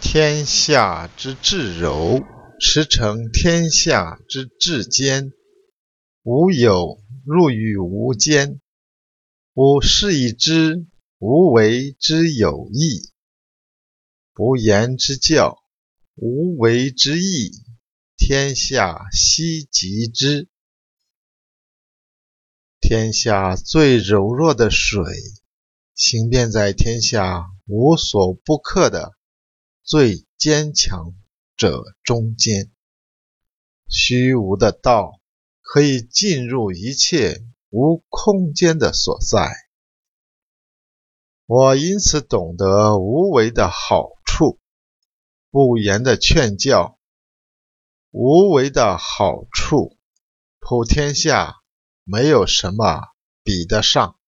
天下之至柔，驰骋天下之至坚。无有入于无间，吾是以知无为之有益。不言之教，无为之义，天下希及之。天下最柔弱的水，行遍在天下无所不克的最坚强者中间。虚无的道可以进入一切无空间的所在。我因此懂得无为的好处，不言的劝教，无为的好处，普天下。没有什么比得上。